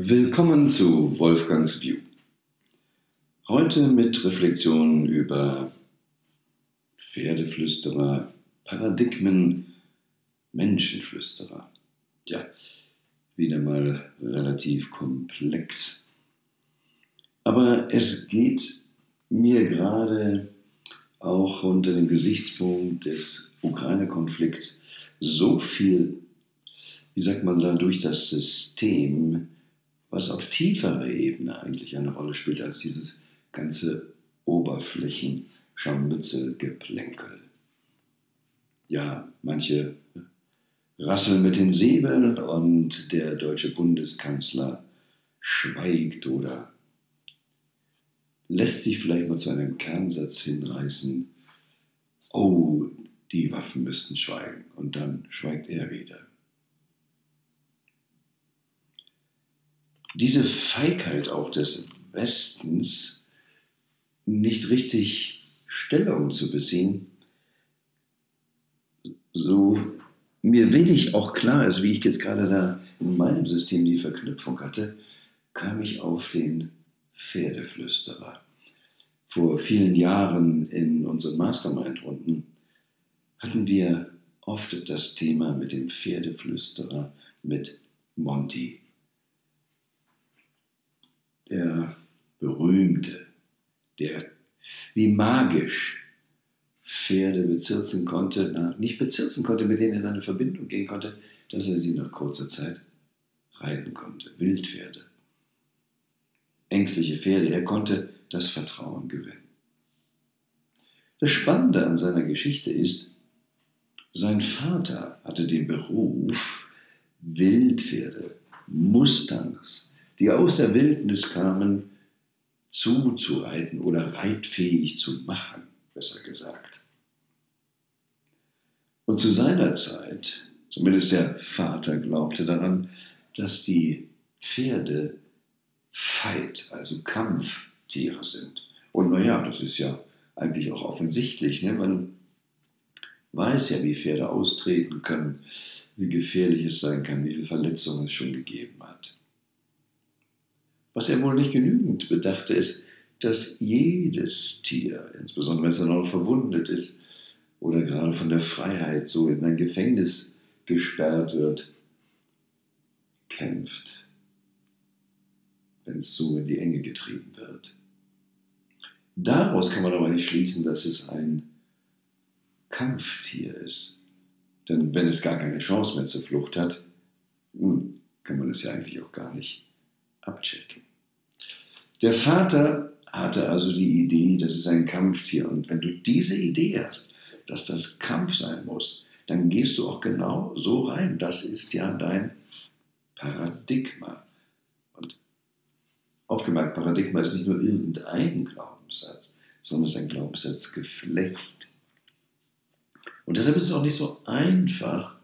Willkommen zu Wolfgangs View. Heute mit Reflexionen über Pferdeflüsterer, Paradigmen, Menschenflüsterer. Ja, wieder mal relativ komplex. Aber es geht mir gerade auch unter dem Gesichtspunkt des Ukraine-Konflikts so viel, wie sagt man da, durch das System, was auf tieferer Ebene eigentlich eine Rolle spielt als dieses ganze Oberflächen-Scharmützelgeplänkel. Ja, manche rasseln mit den Säbeln und der deutsche Bundeskanzler schweigt oder lässt sich vielleicht mal zu einem Kernsatz hinreißen, oh, die Waffen müssten schweigen. Und dann schweigt er wieder. Diese Feigheit auch des Westens, nicht richtig Stellung zu beziehen, so mir wenig auch klar ist, wie ich jetzt gerade da in meinem System die Verknüpfung hatte, kam ich auf den Pferdeflüsterer. Vor vielen Jahren in unseren Mastermind-Runden hatten wir oft das Thema mit dem Pferdeflüsterer, mit Monty der berühmte, der wie magisch Pferde bezirzen konnte, na, nicht bezirzen konnte, mit denen er in eine Verbindung gehen konnte, dass er sie nach kurzer Zeit reiten konnte. Wildpferde. Ängstliche Pferde. Er konnte das Vertrauen gewinnen. Das Spannende an seiner Geschichte ist, sein Vater hatte den Beruf, Wildpferde, Mustangs, die aus der Wildnis kamen, zuzureiten oder reitfähig zu machen, besser gesagt. Und zu seiner Zeit, zumindest der Vater glaubte daran, dass die Pferde Fight, also Kampftiere sind. Und naja, das ist ja eigentlich auch offensichtlich. Ne? Man weiß ja, wie Pferde austreten können, wie gefährlich es sein kann, wie viele Verletzungen es schon gegeben hat. Was er wohl nicht genügend bedachte, ist, dass jedes Tier, insbesondere wenn es dann auch verwundet ist oder gerade von der Freiheit so in ein Gefängnis gesperrt wird, kämpft, wenn es so in die Enge getrieben wird. Daraus kann man aber nicht schließen, dass es ein Kampftier ist. Denn wenn es gar keine Chance mehr zur Flucht hat, hm, kann man es ja eigentlich auch gar nicht abchecken. Der Vater hatte also die Idee, das ist ein Kampftier. Und wenn du diese Idee hast, dass das Kampf sein muss, dann gehst du auch genau so rein. Das ist ja dein Paradigma. Und aufgemerkt, Paradigma ist nicht nur irgendein Glaubenssatz, sondern es ist ein Glaubenssatzgeflecht. Und deshalb ist es auch nicht so einfach,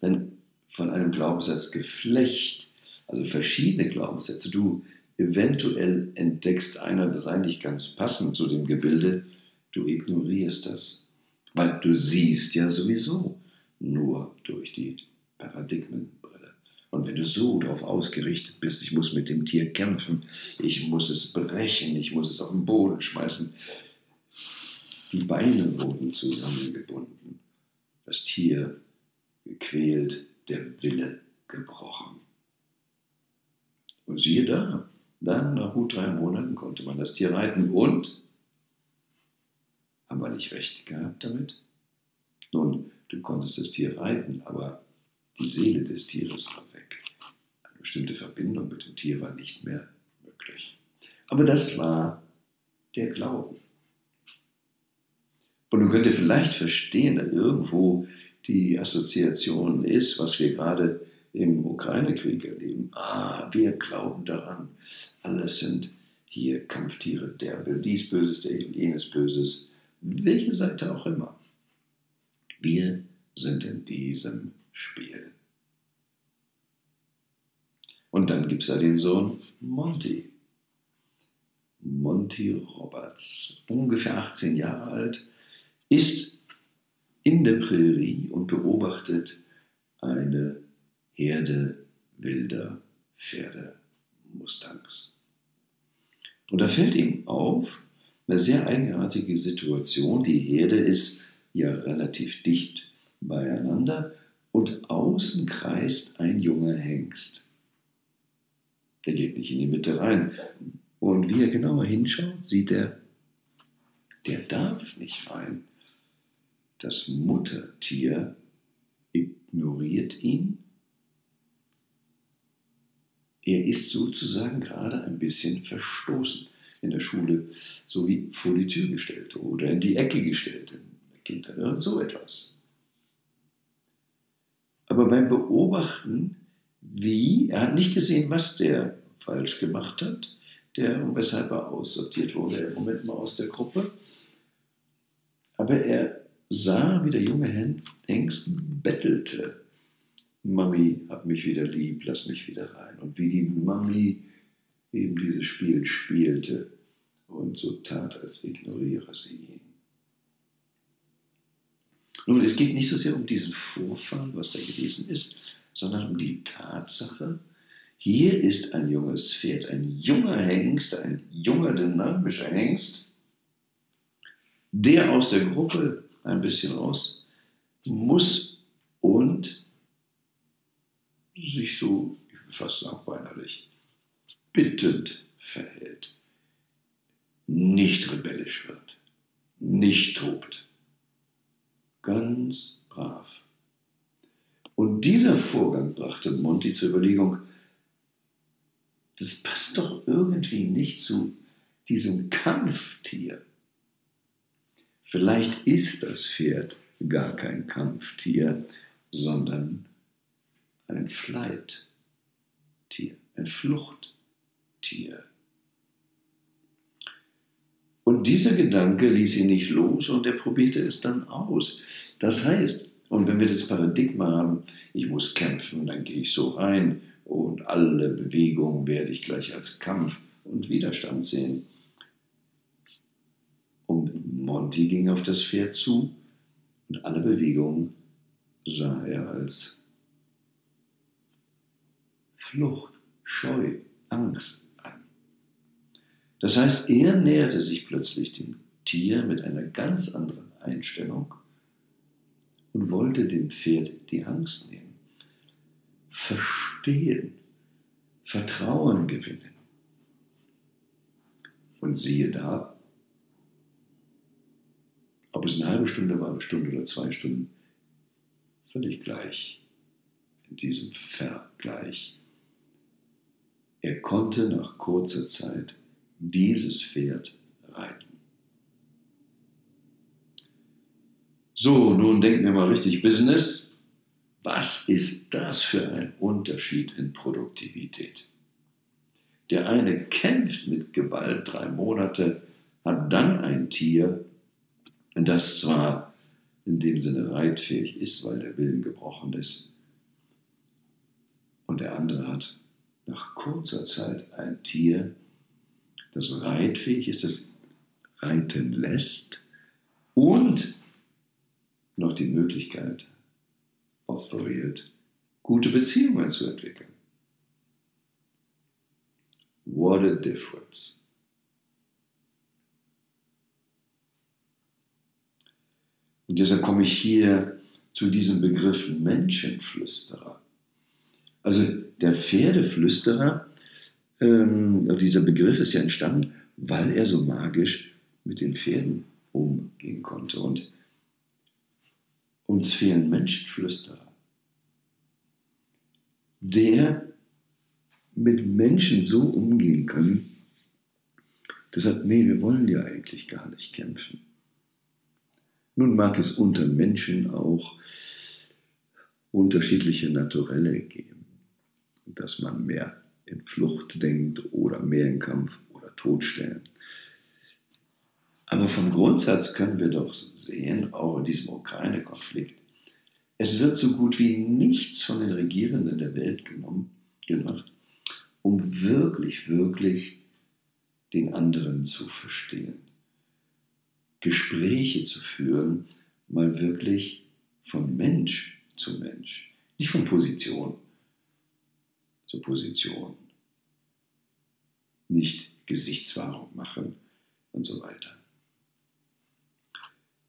wenn von einem Glaubenssatzgeflecht, also verschiedene Glaubenssätze, du eventuell entdeckst einer, nicht ganz passend zu dem Gebilde, du ignorierst das, weil du siehst ja sowieso nur durch die Paradigmenbrille. Und wenn du so darauf ausgerichtet bist, ich muss mit dem Tier kämpfen, ich muss es brechen, ich muss es auf den Boden schmeißen, die Beine wurden zusammengebunden, das Tier gequält, der Wille gebrochen. Und siehe da, dann, nach gut drei Monaten, konnte man das Tier reiten und haben wir nicht recht gehabt damit? Nun, du konntest das Tier reiten, aber die Seele des Tieres war weg. Eine bestimmte Verbindung mit dem Tier war nicht mehr möglich. Aber das war der Glauben. Und nun könnt ihr vielleicht verstehen, dass irgendwo die Assoziation ist, was wir gerade im Ukraine-Krieg erleben. Ah, wir glauben daran. Alles sind hier Kampftiere. Der will dies Böses, der will jenes Böses. Welche Seite auch immer. Wir sind in diesem Spiel. Und dann gibt es da den Sohn Monty. Monty Roberts, ungefähr 18 Jahre alt, ist in der Prärie und beobachtet eine Herde wilder Pferde Mustangs. Und da fällt ihm auf, eine sehr eigenartige Situation. Die Herde ist ja relativ dicht beieinander und außen kreist ein junger Hengst. Der geht nicht in die Mitte rein. Und wie er genauer hinschaut, sieht er, der darf nicht rein. Das Muttertier ignoriert ihn. Er ist sozusagen gerade ein bisschen verstoßen in der Schule, so wie vor die Tür gestellt oder in die Ecke gestellt in der Kindheit oder so etwas. Aber beim Beobachten, wie, er hat nicht gesehen, was der falsch gemacht hat, der, weshalb er aussortiert wurde, im Moment mal aus der Gruppe. Aber er sah, wie der junge Hengst bettelte. Mami, hab mich wieder lieb, lass mich wieder rein. Und wie die Mami eben dieses Spiel spielte und so tat, als ignoriere sie ihn. Nun, es geht nicht so sehr um diesen Vorfall, was da gewesen ist, sondern um die Tatsache, hier ist ein junges Pferd, ein junger Hengst, ein junger dynamischer Hengst, der aus der Gruppe ein bisschen raus muss sich so, ich würde fast sagen, weinerlich, bittend verhält, nicht rebellisch wird, nicht tobt, ganz brav. Und dieser Vorgang brachte Monty zur Überlegung, das passt doch irgendwie nicht zu diesem Kampftier. Vielleicht ist das Pferd gar kein Kampftier, sondern ein Fleittier, ein Fluchttier. Und dieser Gedanke ließ ihn nicht los und er probierte es dann aus. Das heißt, und wenn wir das Paradigma haben, ich muss kämpfen, dann gehe ich so rein, und alle Bewegungen werde ich gleich als Kampf und Widerstand sehen. Und Monty ging auf das Pferd zu und alle Bewegungen sah er als Flucht, Scheu, Angst an. Das heißt, er näherte sich plötzlich dem Tier mit einer ganz anderen Einstellung und wollte dem Pferd die Angst nehmen verstehen, Vertrauen gewinnen. Und siehe da, ob es eine halbe Stunde war, eine Stunde oder zwei Stunden, völlig gleich in diesem Vergleich. Er konnte nach kurzer Zeit dieses Pferd reiten. So, nun denken wir mal richtig Business. Was ist das für ein Unterschied in Produktivität? Der eine kämpft mit Gewalt drei Monate, hat dann ein Tier, das zwar in dem Sinne reitfähig ist, weil der Willen gebrochen ist, und der andere hat nach kurzer Zeit ein Tier, das reitfähig ist, das reiten lässt und noch die Möglichkeit offeriert, gute Beziehungen zu entwickeln. What a difference. Und deshalb komme ich hier zu diesem Begriff Menschenflüsterer. Also der Pferdeflüsterer, ähm, dieser Begriff ist ja entstanden, weil er so magisch mit den Pferden umgehen konnte. Und uns fehlen Menschenflüsterer, der mit Menschen so umgehen kann, der sagt, nee, wir wollen ja eigentlich gar nicht kämpfen. Nun mag es unter Menschen auch unterschiedliche Naturelle geben, dass man mehr in Flucht denkt oder mehr in Kampf oder Todstellen. Aber vom Grundsatz können wir doch sehen, auch in diesem Ukraine-Konflikt, es wird so gut wie nichts von den Regierenden der Welt genommen, gemacht, um wirklich, wirklich den anderen zu verstehen. Gespräche zu führen, mal wirklich von Mensch zu Mensch, nicht von Position zu Position. nicht Gesichtswahrung machen und so weiter.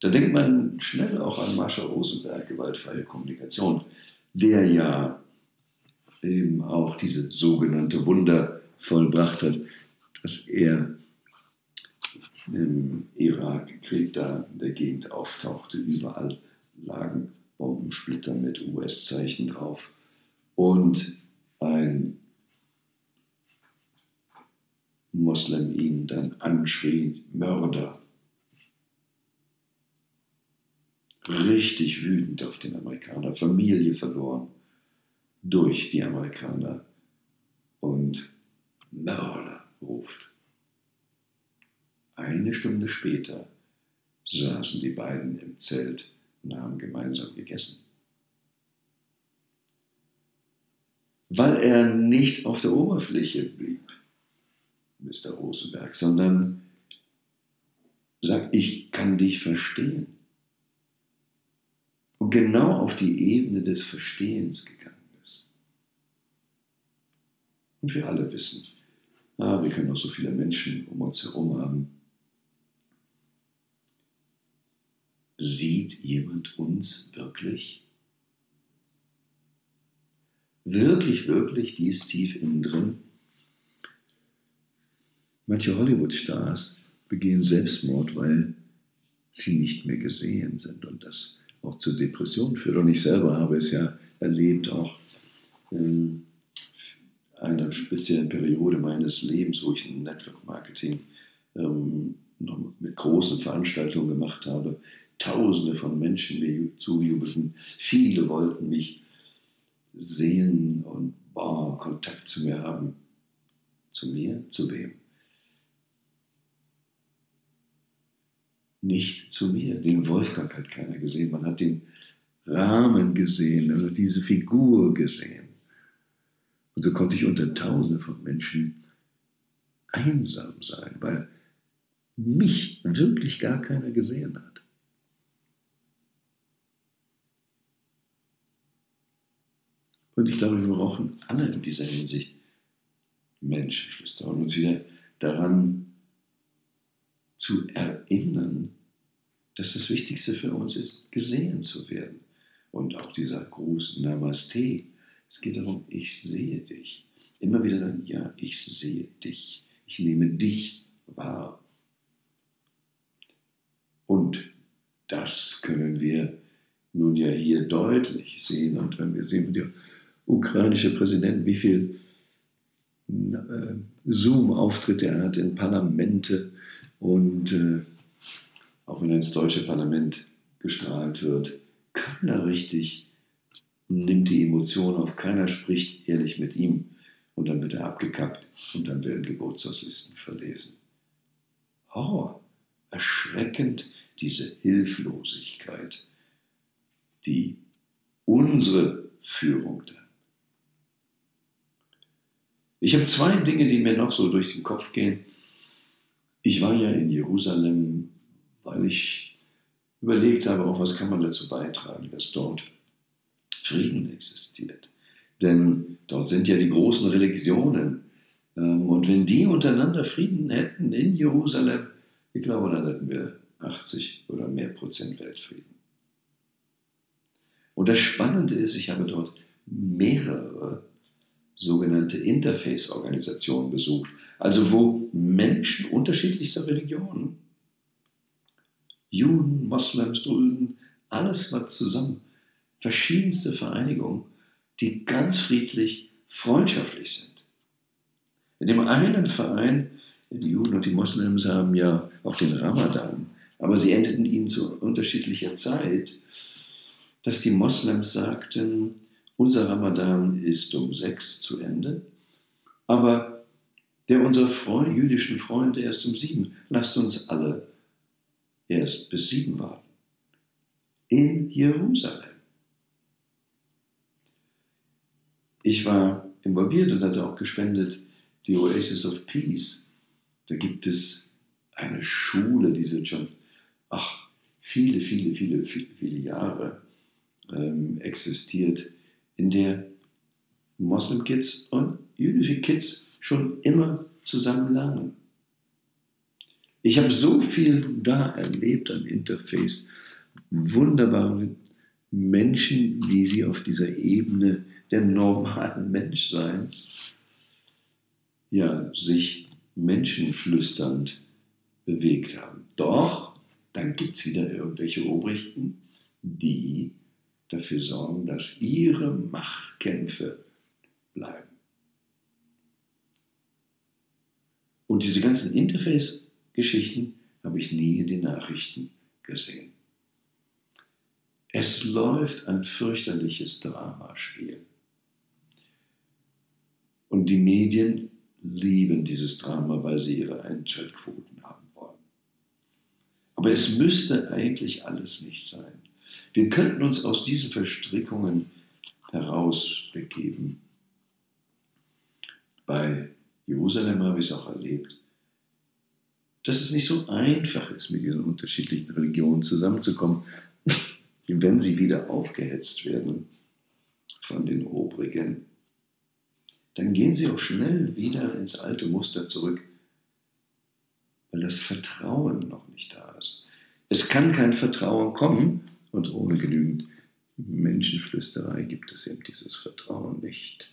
Da denkt man schnell auch an Marshall Rosenberg, gewaltfreie Kommunikation, der ja eben auch diese sogenannte Wunder vollbracht hat, dass er im Irakkrieg da in der Gegend auftauchte. Überall lagen Bombensplitter mit US-Zeichen drauf. Und ein Moslem ihn dann anschrie, Mörder. Richtig wütend auf den Amerikaner, Familie verloren durch die Amerikaner und Mörder ruft. Eine Stunde später saßen die beiden im Zelt und haben gemeinsam gegessen. Weil er nicht auf der Oberfläche blieb, Mr. Rosenberg, sondern sagt, ich kann dich verstehen. Und genau auf die Ebene des Verstehens gegangen ist. Und wir alle wissen, ah, wir können auch so viele Menschen um uns herum haben, Sieht jemand uns wirklich? Wirklich, wirklich, die ist tief innen drin. Manche Hollywood-Stars begehen Selbstmord, weil sie nicht mehr gesehen sind und das auch zu Depressionen führt. Und ich selber habe es ja erlebt, auch in einer speziellen Periode meines Lebens, wo ich ein Network-Marketing ähm, noch mit großen Veranstaltungen gemacht habe, Tausende von Menschen mir zujubelten. Viele wollten mich sehen und boah, Kontakt zu mir haben. Zu mir? Zu wem? Nicht zu mir. Den Wolfgang hat keiner gesehen. Man hat den Rahmen gesehen, also diese Figur gesehen. Und so konnte ich unter Tausende von Menschen einsam sein, weil mich wirklich gar keiner gesehen hat. Und ich glaube, wir brauchen alle in dieser Hinsicht Menschenschwester und uns wieder daran zu erinnern, dass das Wichtigste für uns ist, gesehen zu werden. Und auch dieser Gruß Namaste. Es geht darum, ich sehe dich. Immer wieder sagen, ja, ich sehe dich. Ich nehme dich wahr. Und das können wir nun ja hier deutlich sehen. Und wenn wir sehen, ukrainische Präsident, wie viel äh, Zoom-Auftritte er hat in Parlamente und äh, auch wenn er ins deutsche Parlament gestrahlt wird, keiner richtig nimmt die Emotionen auf, keiner spricht ehrlich mit ihm und dann wird er abgekappt und dann werden Geburtstagslisten verlesen. Horror, erschreckend diese Hilflosigkeit, die unsere Führung da ich habe zwei Dinge, die mir noch so durch den Kopf gehen. Ich war ja in Jerusalem, weil ich überlegt habe, auch was kann man dazu beitragen, dass dort Frieden existiert. Denn dort sind ja die großen Religionen. Ähm, und wenn die untereinander Frieden hätten in Jerusalem, ich glaube, dann hätten wir 80 oder mehr Prozent Weltfrieden. Und das Spannende ist, ich habe dort mehrere sogenannte Interface-Organisationen besucht, also wo Menschen unterschiedlichster Religionen, Juden, Moslems, Drüden, alles war zusammen, verschiedenste Vereinigungen, die ganz friedlich, freundschaftlich sind. In dem einen Verein, die Juden und die Moslems haben ja auch den Ramadan, aber sie endeten ihn zu unterschiedlicher Zeit, dass die Moslems sagten, unser Ramadan ist um sechs zu Ende, aber der unserer Freund, jüdischen Freunde erst um sieben. Lasst uns alle erst bis sieben warten. In Jerusalem. Ich war involviert und hatte auch gespendet die Oasis of Peace. Da gibt es eine Schule, die sind schon ach, viele, viele, viele, viele, viele Jahre ähm, existiert in der Moslem-Kids und jüdische Kids schon immer zusammen lernen. Ich habe so viel da erlebt am Interface. Wunderbare Menschen, wie sie auf dieser Ebene der normalen Menschseins ja, sich menschenflüsternd bewegt haben. Doch, dann gibt es wieder irgendwelche Obrichten, die dafür sorgen, dass ihre Machtkämpfe bleiben. Und diese ganzen Interface-Geschichten habe ich nie in den Nachrichten gesehen. Es läuft ein fürchterliches Dramaspiel. Und die Medien lieben dieses Drama, weil sie ihre Einschaltquoten haben wollen. Aber es müsste eigentlich alles nicht sein. Wir könnten uns aus diesen Verstrickungen herausbegeben. Bei Jerusalem habe ich es auch erlebt, dass es nicht so einfach ist, mit diesen unterschiedlichen Religionen zusammenzukommen, wenn sie wieder aufgehetzt werden von den Obrigen dann gehen sie auch schnell wieder ins alte Muster zurück, weil das Vertrauen noch nicht da ist. Es kann kein Vertrauen kommen und ohne genügend Menschenflüsterei gibt es eben dieses Vertrauen nicht.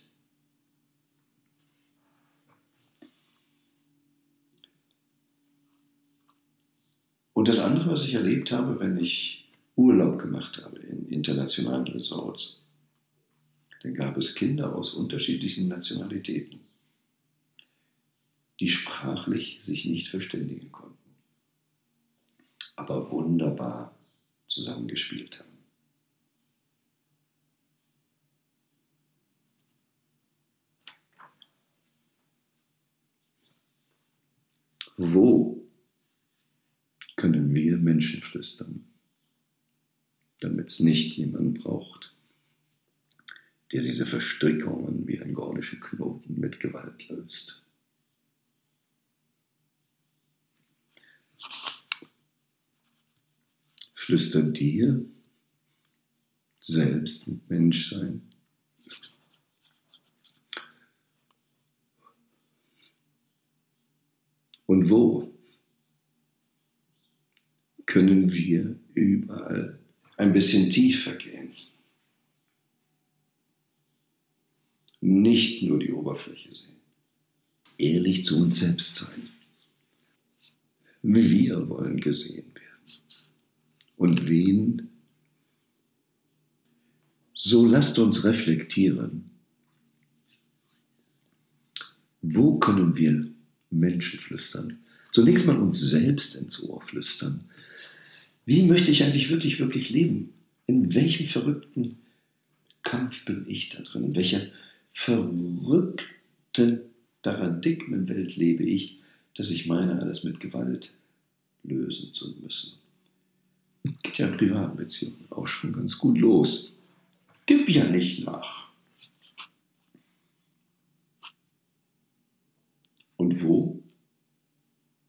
Und das andere, was ich erlebt habe, wenn ich Urlaub gemacht habe in internationalen Resorts, dann gab es Kinder aus unterschiedlichen Nationalitäten, die sprachlich sich nicht verständigen konnten, aber wunderbar zusammengespielt haben. Wo können wir Menschen flüstern, damit es nicht jemand braucht? der diese Verstrickungen wie ein gordischen Knoten mit Gewalt löst. Flüster dir selbst mit Menschsein. Und wo können wir überall ein bisschen tiefer gehen? nicht nur die Oberfläche sehen. Ehrlich zu uns selbst sein. Wir wollen gesehen werden. Und wen? So lasst uns reflektieren. Wo können wir Menschen flüstern? Zunächst mal uns selbst ins Ohr flüstern. Wie möchte ich eigentlich wirklich, wirklich leben? In welchem verrückten Kampf bin ich da drin? In welcher verrückten Paradigmenwelt lebe ich, dass ich meine, alles mit Gewalt lösen zu müssen. Geht ja in privaten Beziehungen auch schon ganz gut los. Gib ja nicht nach. Und wo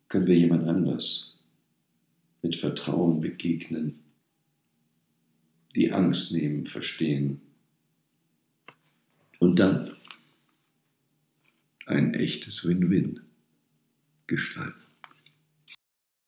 können wir jemand anders mit Vertrauen begegnen, die Angst nehmen, verstehen, und dann ein echtes Win-Win gestalten.